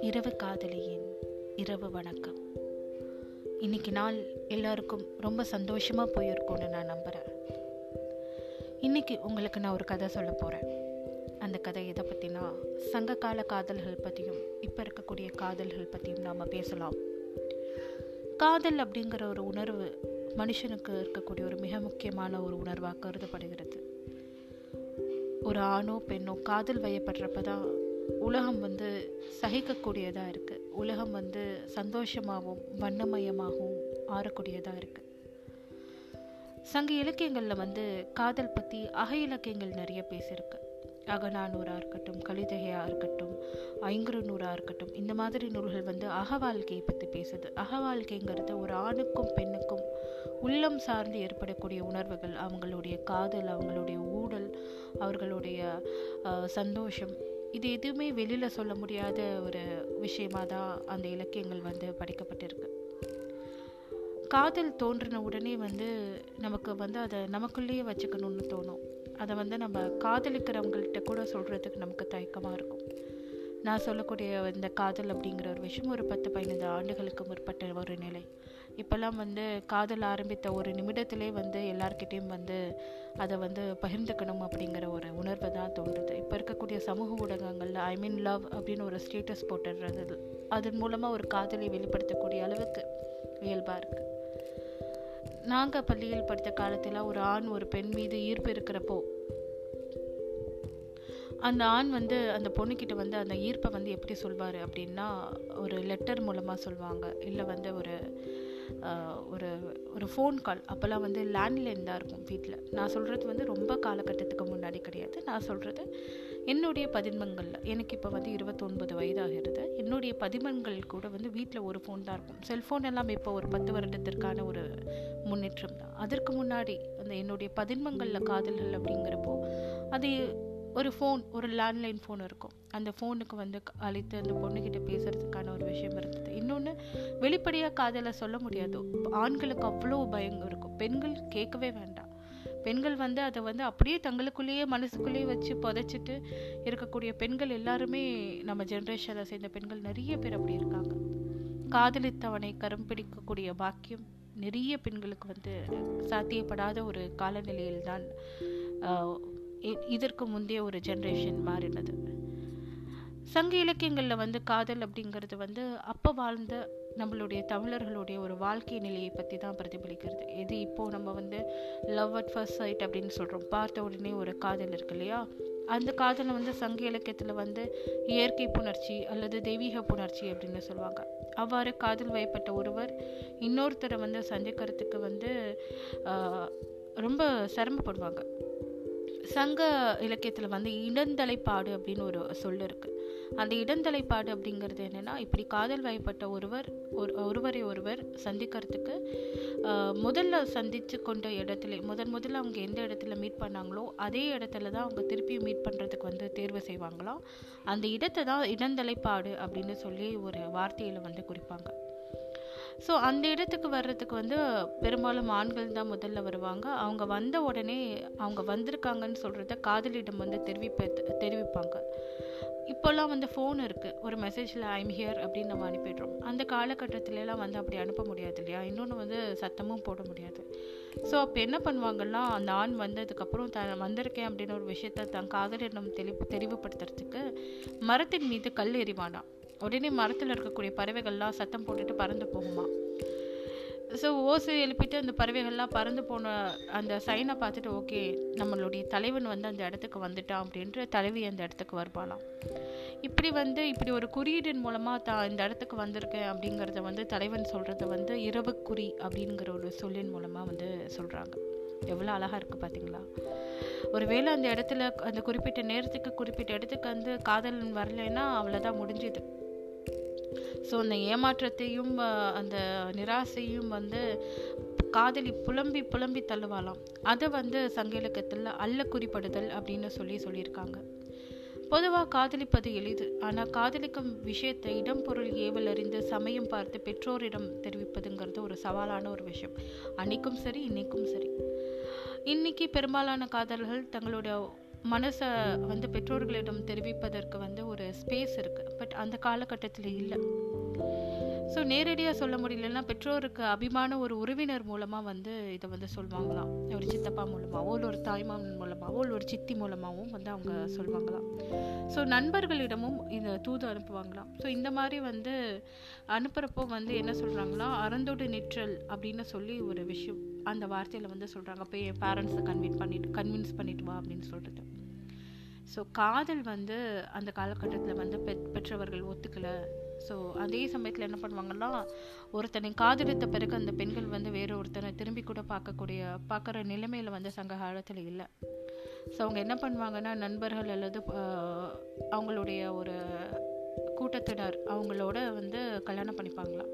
இரவு காதலியின் இரவு வணக்கம். இன்னைக்கு நாள் எல்லாருக்கும் ரொம்ப சந்தோஷமாக போயிருக்கும்னு நான் நம்புகிறேன் இன்னைக்கு உங்களுக்கு நான் ஒரு கதை சொல்ல போகிறேன் அந்த கதை எதை பற்றினா சங்ககால காதல்கள் பற்றியும் இப்போ இருக்கக்கூடிய காதல்கள் பற்றியும் நாம் பேசலாம். காதல் அப்படிங்கிற ஒரு உணர்வு மனுஷனுக்கு இருக்கக்கூடிய ஒரு மிக முக்கியமான ஒரு உணர்வாக கருதப்படுகிறது. ஒரு ஆணோ பெண்ணோ காதல் வயப்படுறப்ப தான் உலகம் வந்து சகிக்கக்கூடியதாக இருக்குது உலகம் வந்து சந்தோஷமாகவும் வண்ணமயமாகவும் ஆறக்கூடியதாக இருக்குது சங்க இலக்கியங்களில் வந்து காதல் பற்றி அக இலக்கியங்கள் நிறைய பேசியிருக்கு அகநானூராக இருக்கட்டும் கலிதகையாக இருக்கட்டும் ஐங்குறுநூறாக இருக்கட்டும் இந்த மாதிரி நூல்கள் வந்து அக வாழ்க்கையை பற்றி பேசுது. அக வாழ்க்கைங்கிறது ஒரு ஆணுக்கும் பெண்ணுக்கும் உள்ளம் சார்ந்து ஏற்படக்கூடிய உணர்வுகள் அவங்களுடைய காதல் அவங்களுடைய ஊடல் அவர்களுடைய சந்தோஷம் இது எதுவுமே வெளியில் சொல்ல முடியாத ஒரு விஷயமாக தான் அந்த இலக்கியங்கள் வந்து படிக்கப்பட்டிருக்கு. காதல் தோன்றின உடனே வந்து நமக்கு வந்து அதை நமக்குள்ளேயே வச்சுக்கணும்னு தோணும். அதை வந்து நம்ம காதலிக்கிறவங்கள்ட்ட கூட சொல்கிறதுக்கு நமக்கு தயக்கமாக இருக்கும். நான் சொல்லக்கூடிய இந்த காதல் அப்படிங்கிற ஒரு விஷயம் ஒரு பத்து பதினைந்து ஆண்டுகளுக்கு முற்பட்ட ஒரு நிலை. இப்போல்லாம் வந்து காதல் ஆரம்பித்த ஒரு நிமிடத்திலே வந்து எல்லார்கிட்டேயும் வந்து அதை வந்து பகிர்ந்துக்கணும் அப்படிங்கிற ஒரு உணர்வு தான் தோன்றுது. இப்போ இருக்கக்கூடிய சமூக ஊடகங்களில் ஐ மீன் லவ் அப்படின்னு ஒரு ஸ்டேட்டஸ் போட்டுடுறது அதன் மூலமாக ஒரு காதலை வெளிப்படுத்தக்கூடிய அளவுக்கு இயல்பாக இருக்குது நாங்கள் பள்ளியில் படித்த காலத்தில் ஒரு ஆண் ஒரு பெண் மீது ஈர்ப்பு இருக்கிறப்போ அந்த ஆண் வந்து அந்த பொண்ணுக்கிட்ட வந்து அந்த ஈர்ப்பை வந்து எப்படி சொல்வார் அப்படின்னா ஒரு லெட்டர் மூலமாக சொல்லுவாங்க இல்லை வந்து ஒரு ஒரு ஒரு ஃபோன் கால் அப்போல்லாம் வந்து லேண்ட்லைன் தான் இருக்கும் வீட்டில். நான் சொல்கிறது வந்து ரொம்ப காலகட்டத்துக்கு முன்னாடி கிடையாது. நான் சொல்கிறது என்னுடைய பதின்மங்களில். எனக்கு இப்போ வந்து இருபத்தொன்பது வயதாகிறது. என்னுடைய பதிமங்கள் கூட வந்து வீட்டில் ஒரு ஃபோன் தான் இருக்கும். செல்ஃபோன் எல்லாம் இப்போ ஒரு பத்து வருடத்திற்கான ஒரு முன்னேற்றம் தான். அதற்கு முன்னாடி அந்த என்னுடைய பதின்மங்களில் காதல்கள் அப்படிங்கிறப்போ அது ஒரு ஃபோன் ஒரு லேண்ட்லைன் ஃபோன் இருக்கும். அந்த ஃபோனுக்கு வந்து அழைத்து அந்த பொண்ணுக்கிட்ட பேசுகிறதுக்கான ஒரு விஷயம் இருந்தது. இன்னொன்று வெளிப்படையாக காதலை சொல்ல முடியாது. ஆண்களுக்கு அவ்வளோ பயம் இருக்கும். பெண்கள் கேட்கவே வேண்டாம். பெண்கள் வந்து அதை வந்து அப்படியே தங்களுக்குள்ளேயே மனசுக்குள்ளேயே வச்சு புதைச்சிட்டு இருக்கக்கூடிய பெண்கள் எல்லாருமே நம்ம ஜென்ரேஷனை சேர்ந்த பெண்கள் நிறைய பேர் அப்படி இருக்காங்க. காதலித்தவனை கரம் பிடிக்கக்கூடிய பாக்கியம் நிறைய பெண்களுக்கு வந்து சாத்தியப்படாத ஒரு காலநிலையில்தான் இதற்கு முந்தைய ஒரு ஜென்ரேஷன் மாறினது. சங்க இலக்கியங்களில் வந்து காதல் அப்படிங்கிறது வந்து அப்போ வாழ்ந்த நம்மளுடைய தமிழர்களுடைய ஒரு வாழ்க்கை நிலையை பற்றி தான் பிரதிபலிக்கிறது. இது இப்போது நம்ம வந்து லவ் அட் ஃபர்ஸ்ட் சைட் அப்படின்னு சொல்கிறோம் பார்த்த உடனே ஒரு காதல் இருக்கு இல்லையா? அந்த காதலை வந்து சங்க இலக்கியத்தில் வந்து இயற்கை புணர்ச்சி அல்லது தெய்வீக புணர்ச்சி அப்படின்னு சொல்லுவாங்க. அவ்வாறு காதல் வயப்பட்ட ஒருவர் இன்னொருத்தரை வந்து சந்திக்கிறதுக்கு வந்து ரொம்ப சிரமப்படுவாங்க. சங்க இலக்கியத்தில் வந்து இடந்தலைப்பாடு அப்படின்னு ஒரு சொல் இருக்குது அந்த இடந்தலைப்பாடு அப்படிங்கிறது என்னென்னா இப்படி காதல் வயப்பட்ட ஒருவர் ஒரு ஒருவரை ஒருவர் சந்திக்கிறதுக்கு முதல்ல சந்தித்து கொண்ட இடத்துல முதன் முதல்ல அவங்க எந்த இடத்துல மீட் பண்ணாங்களோ அதே இடத்துல தான் அவங்க திருப்பியும் மீட் பண்ணுறதுக்கு வந்து தேர்வு செய்வாங்களாம். அந்த இடத்தை தான் இடந்தலைப்பாடு அப்படின்னு சொல்லி ஒரு வார்த்தையில் வந்து குறிப்பாங்க. ஸோ அந்த இடத்துக்கு வர்றதுக்கு வந்து பெரும்பாலும் ஆண்கள் தான் முதல்ல வருவாங்க. அவங்க வந்த உடனே அவங்க வந்திருக்காங்கன்னு சொல்கிறத காதலிடம் வந்து தெரிவிப்ப தெரிவிப்பாங்க. இப்போல்லாம் வந்து ஃபோன் இருக்குது ஒரு மெசேஜில் ஐம் ஹியர் அப்படின்னு நம்ம அனுப்பிடுறோம். அந்த காலகட்டத்திலலாம் வந்து அப்படி அனுப்ப முடியாது இல்லையா? இன்னொன்று வந்து சத்தமும் போட முடியாது. ஸோ அப்போ என்ன பண்ணுவாங்கன்னா அந்த ஆண் வந்ததுக்கப்புறம் த வந்திருக்கேன் அப்படின்னு ஒரு விஷயத்த தன் காதலிடம் தெளிவு தெளிவுபடுத்துறதுக்கு மரத்தின் மீது கல் எறிவானா உடனே மரத்தில் இருக்கக்கூடிய பறவைகள்லாம் சத்தம் போட்டுட்டு பறந்து போகுமா? ஸோ ஓசை எழுப்பிட்டு அந்த பறவைகள்லாம் பறந்து போன அந்த சைனை பார்த்துட்டு ஓகே நம்மளுடைய தலைவன் வந்து அந்த இடத்துக்கு வந்துட்டான் அப்படின்ற தலைவி அந்த இடத்துக்கு வருவாளாம். இப்படி வந்து இப்படி ஒரு குறியீடின் மூலமாக தான் இந்த இடத்துக்கு வந்திருக்கேன் அப்படிங்கிறத வந்து தலைவன் சொல்கிறத வந்து இரவு குறி அப்படிங்கிற ஒரு சொல்லின் மூலமாக வந்து சொல்கிறாங்க எவ்வளோ அழகாக இருக்குது பார்த்தீங்களா ஒருவேளை அந்த இடத்துல அந்த குறிப்பிட்ட நேரத்துக்கு குறிப்பிட்ட இடத்துக்கு வந்து காதலன் வரலைன்னா அவ்வளோதான் முடிஞ்சுது. ஸோ அந்த ஏமாற்றத்தையும் அந்த நிராசையும் வந்து காதலி புலம்பி புலம்பி தள்ளுவாளாம். அதை வந்து சங்க இலக்கத்தில் அல்ல குறிப்படுதல் அப்படின்னு சொல்லி சொல்லியிருக்காங்க. பொதுவாக காதலிப்பது எளிது. ஆனால் காதலிக்கும் விஷயத்தை இடம் பொருள் ஏவல் அறிந்து சமயம் பார்த்து பெற்றோரிடம் தெரிவிப்பதுங்கிறது ஒரு சவாலான ஒரு விஷயம். அன்னைக்கும் சரி இன்னைக்கும் சரி. இன்னைக்கு பெரும்பாலான காதல்கள் தங்களுடைய மனசை வந்து பெற்றோர்களிடம் தெரிவிப்பதற்கு வந்து ஒரு ஸ்பேஸ் இருக்குது பட் அந்த காலகட்டத்தில் இல்லை. ஸோ நேரடியாக சொல்ல முடியலன்னா பெற்றோருக்கு அபிமான ஒரு உறவினர் மூலமாக வந்து இதை வந்து சொல்லுவாங்களாம் ஒரு சித்தப்பா மூலமாகவோ இல்லை ஒரு தாய்மாமன் மூலமாகவோ இல்லை ஒரு சித்தி மூலமாகவும் வந்து அவங்க சொல்லுவாங்களாம் ஸோ நண்பர்களிடமும் இந்த தூது அனுப்புவாங்களாம். ஸோ இந்த மாதிரி வந்து அனுப்புகிறப்போ வந்து என்ன சொல்கிறாங்களா அறந்தோடு நிற்றல் அப்படின்னு சொல்லி ஒரு விஷயம். அந்த வார்த்தையில் வந்து சொல்கிறாங்க போய் என் பேரண்ட்ஸை கன்வின் பண்ணிட்டு கன்வின்ஸ் பண்ணிட்டு வா அப்படின்னு சொல்கிறது ஸோ காதல் வந்து அந்த காலகட்டத்தில் வந்து பெற் பெற்றவர்கள் ஒத்துக்கலை. ஸோ அதே சமயத்தில் என்ன பண்ணுவாங்கன்னா ஒருத்தனை காதலித்த பிறகு அந்த பெண்கள் வந்து வேறு ஒருத்தனை திரும்பி கூட பார்க்கக்கூடிய பார்க்குற நிலைமையில் வந்து சங்க காலத்தில் இல்லை. ஸோ அவங்க என்ன பண்ணுவாங்கன்னா நண்பர்கள் அல்லது அவங்களுடைய ஒரு கூட்டத்தினர் அவங்களோட வந்து கல்யாணம் பண்ணிப்பாங்களாம்.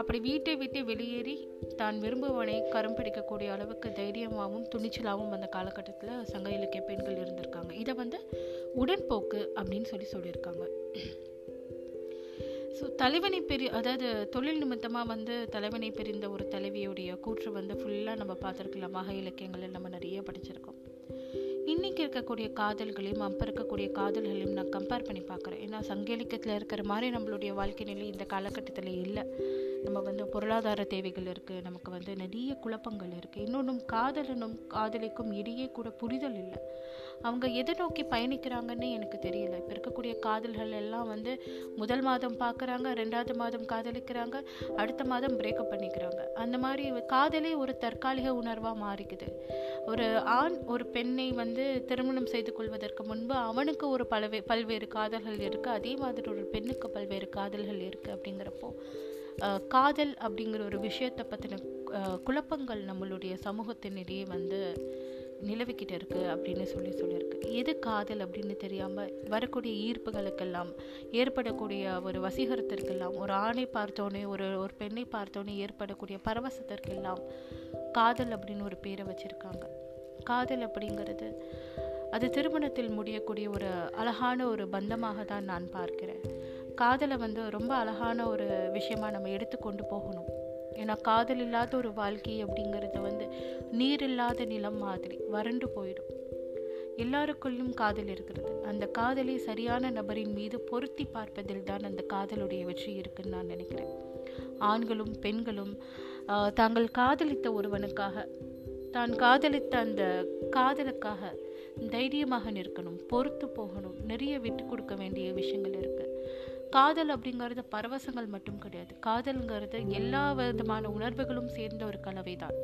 அப்படி வீட்டை விட்டு வெளியேறி தான் விரும்புவனை கரம் பிடிக்கக்கூடிய அளவுக்கு தைரியமாகவும் துணிச்சலாகவும் அந்த காலகட்டத்தில் சங்க இலக்கிய பெண்கள் இருந்திருக்காங்க. இதை வந்து உடன்போக்கு அப்படின்னு சொல்லி சொல்லியிருக்காங்க. ஸோ தலைவனை பெரிய அதாவது தொழில் நிமித்தமாக வந்து தலைவனை பிரிந்த ஒரு தலைவியுடைய கூற்று வந்து ஃபுல்லாக நம்ம பார்த்துருக்கலாம். மக இலக்கியங்களில் நம்ம நிறைய படிச்சிருக்கோம். இன்றைக்கி இருக்கக்கூடிய காதல்களையும் அப்போ இருக்கக்கூடிய காதல்களையும் நான் கம்பேர் பண்ணி பார்க்குறேன். ஏன்னா சங்கேலிக்கத்தில் இருக்கிற மாதிரி நம்மளுடைய வாழ்க்கை நிலை இந்த காலகட்டத்தில் இல்லை. நம்ம வந்து பொருளாதார தேவைகள் இருக்குது நமக்கு வந்து நிறைய குழப்பங்கள் இருக்குது இன்னொன்றும் காதலனும் காதலிக்கும் இடையே கூட புரிதல் இல்லை. அவங்க எதை நோக்கி பயணிக்கிறாங்கன்னு எனக்கு தெரியல. இப்போ இருக்கக்கூடிய காதல்கள் எல்லாம் வந்து முதல் மாதம் பார்க்குறாங்க ரெண்டாவது மாதம் காதலிக்கிறாங்க அடுத்த மாதம் பிரேக்கப் பண்ணிக்கிறாங்க. அந்த மாதிரி காதலே ஒரு தற்காலிக உணர்வாக மாறிக்குது. ஒரு ஆண் ஒரு பெண்ணை வந்து திருமணம் செய்து கொள்வதற்கு முன்பு அவனுக்கு ஒரு பலவே பல்வேறு காதல்கள் இருக்குது அதே மாதிரி ஒரு பெண்ணுக்கு பல்வேறு காதல்கள் இருக்குது அப்படிங்கிறப்போ காதல் அப்படிங்கிற ஒரு விஷயத்தை பற்றின குழப்பங்கள் நம்மளுடைய சமூகத்தினிடையே வந்து நிலவிக்கிட்டு இருக்குது அப்படின்னு சொல்லி சொல்லியிருக்கு. எது காதல் அப்படின்னு தெரியாமல் வரக்கூடிய ஈர்ப்புகளுக்கெல்லாம் ஏற்படக்கூடிய ஒரு வசீகரத்திற்கெல்லாம் ஒரு ஆணை பார்த்தோன்னே ஒரு ஒரு பெண்ணை பார்த்தோன்னே ஏற்படக்கூடிய பரவசத்திற்கெல்லாம் காதல் அப்படின்னு ஒரு பேரை வச்சுருக்காங்க. காதல் அப்படிங்கிறது அது திருமணத்தில் முடியக்கூடிய ஒரு அழகான ஒரு பந்தமாக தான் நான் பார்க்கிறேன். காதலை வந்து ரொம்ப அழகான ஒரு விஷயமாக நம்ம எடுத்துக்கொண்டு போகணும். ஏன்னா காதல் இல்லாத ஒரு வாழ்க்கை அப்படிங்கிறது வந்து நீர் இல்லாத நிலம் மாதிரி வறண்டு போயிடும். எல்லாருக்குள்ளும் காதல் இருக்கிறது. அந்த காதலை சரியான நபரின் மீது பொருத்தி பார்ப்பதில் தான் அந்த காதலுடைய வெற்றி இருக்குன்னு நான் நினைக்கிறேன். ஆண்களும் பெண்களும் தாங்கள் காதலித்த ஒருவனுக்காக தான் காதலித்த அந்த காதலுக்காக தைரியமாக நிற்கணும் பொறுத்து போகணும். நிறைய விட்டு கொடுக்க வேண்டிய விஷயங்கள் இருக்குது காதல் அப்படிங்கிறது பரவசங்கள் மட்டும் கிடையாது. காதல்ங்கிறது எல்லா விதமான உணர்வுகளும் சேர்ந்த ஒரு கலவை தான்.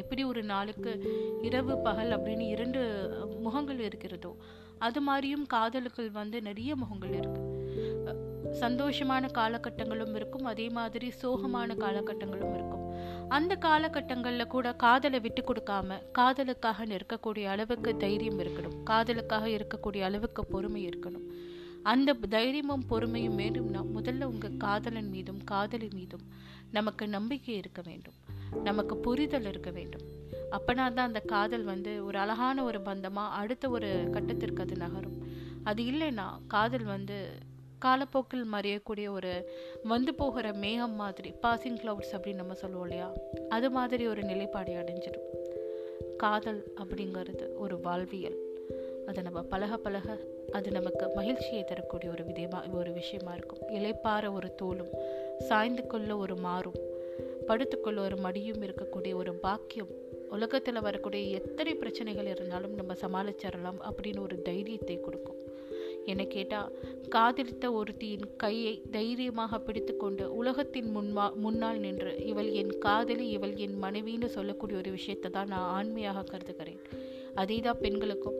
எப்படி ஒரு நாளுக்கு இரவு பகல் அப்படின்னு இரண்டு முகங்கள் இருக்கிறதோ அது மாதிரியும் காதலுக்குள் வந்து நிறைய முகங்கள் இருக்கு. சந்தோஷமான காலகட்டங்களும் இருக்கும். அதே மாதிரி சோகமான காலகட்டங்களும் இருக்கும். அந்த காலகட்டங்களில் கூட காதலை விட்டு கொடுக்காம காதலுக்காக நிற்கக்கூடிய அளவுக்கு தைரியம் இருக்கணும். காதலுக்காக இருக்கக்கூடிய அளவுக்கு பொறுமை இருக்கணும். அந்த தைரியமும் பொறுமையும் வேண்டும்னா முதல்ல உங்கள் காதலன் மீதும் காதலி மீதும் நமக்கு நம்பிக்கை இருக்க வேண்டும். நமக்கு புரிதல் இருக்க வேண்டும். அப்பனா தான் அந்த காதல் வந்து ஒரு அழகான ஒரு பந்தமாக அடுத்த ஒரு கட்டத்திற்கு அது நகரும். அது இல்லைன்னா காதல் வந்து காலப்போக்கில் மறையக்கூடிய ஒரு வந்து போகிற மேகம் மாதிரி பாசிங் கிளவுட்ஸ் அப்படின்னு நம்ம சொல்லுவோம் இல்லையா? அது மாதிரி ஒரு நிலைப்பாடு அடைஞ்சிடும். காதல் அப்படிங்கிறது ஒரு வாழ்வியல். அதை நம்ம பழக பழக அது நமக்கு மகிழ்ச்சியை தரக்கூடிய ஒரு விதமா ஒரு விஷயமா இருக்கும். இலைப்பாற ஒரு தோலும் சாய்ந்து கொள்ள ஒரு மாறும் படுத்துக்கொள்ள ஒரு மடியும் இருக்கக்கூடிய ஒரு பாக்கியம் உலகத்தில் வரக்கூடிய எத்தனை பிரச்சனைகள் இருந்தாலும் நம்ம சமாளிச்சிடலாம் அப்படின்னு ஒரு தைரியத்தை கொடுக்கும். என்னை கேட்டால் காதலித்த ஒருத்தியின் கையை தைரியமாக பிடித்து கொண்டு உலகத்தின் முன்மா முன்னால் நின்று இவள் என் காதலி இவள் என் மனைவின்னு சொல்லக்கூடிய ஒரு விஷயத்தை தான் நான் ஆண்மையாக கருதுகிறேன். அதே தான் பெண்களுக்கும்.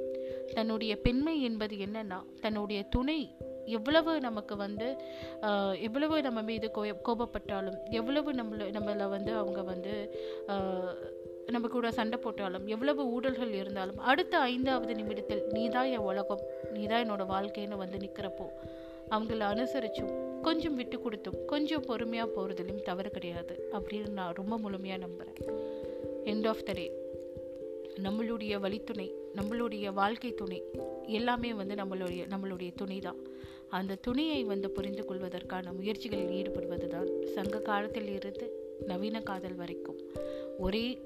தன்னுடைய பெண்மை என்பது என்னன்னா தன்னுடைய துணை எவ்வளவு நமக்கு வந்து எவ்வளவு நம்ம மீது கோ கோபப்பட்டாலும் எவ்வளவு நம்மளை நம்மளை வந்து அவங்க வந்து நம்ம கூட சண்டை போட்டாலும் எவ்வளவு ஊழல்கள் இருந்தாலும் அடுத்த ஐந்தாவது நிமிடத்தில் நீதான் என் உலகம் நீதான் என்னோட வாழ்க்கைன்னு வந்து நிற்கிறப்போ அவங்கள அனுசரிச்சும் கொஞ்சம் விட்டு கொடுத்தும் கொஞ்சம் பொறுமையாக போகிறதுலையும் தவறு கிடையாது அப்படின்னு நான் ரொம்ப முழுமையாக நம்புகிறேன் எண்ட் ஆஃப் த டே நம்மளுடைய வழித்துணை நம்மளுடைய வாழ்க்கை துணை எல்லாமே வந்து நம்மளுடைய நம்மளுடைய துணை தான் அந்த துணையை வந்து புரிந்து கொள்வதற்கான முயற்சிகளில் ஈடுபடுவது தான் சங்க காலத்தில் இருந்து நவீன காதல் வரைக்கும். ஒரே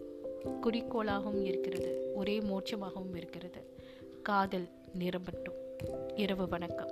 குறிக்கோளாகவும் இருக்கிறது ஒரே மோட்சமாகவும் இருக்கிறது. காதல் நிரம்பட்டும். இரவு வணக்கம்.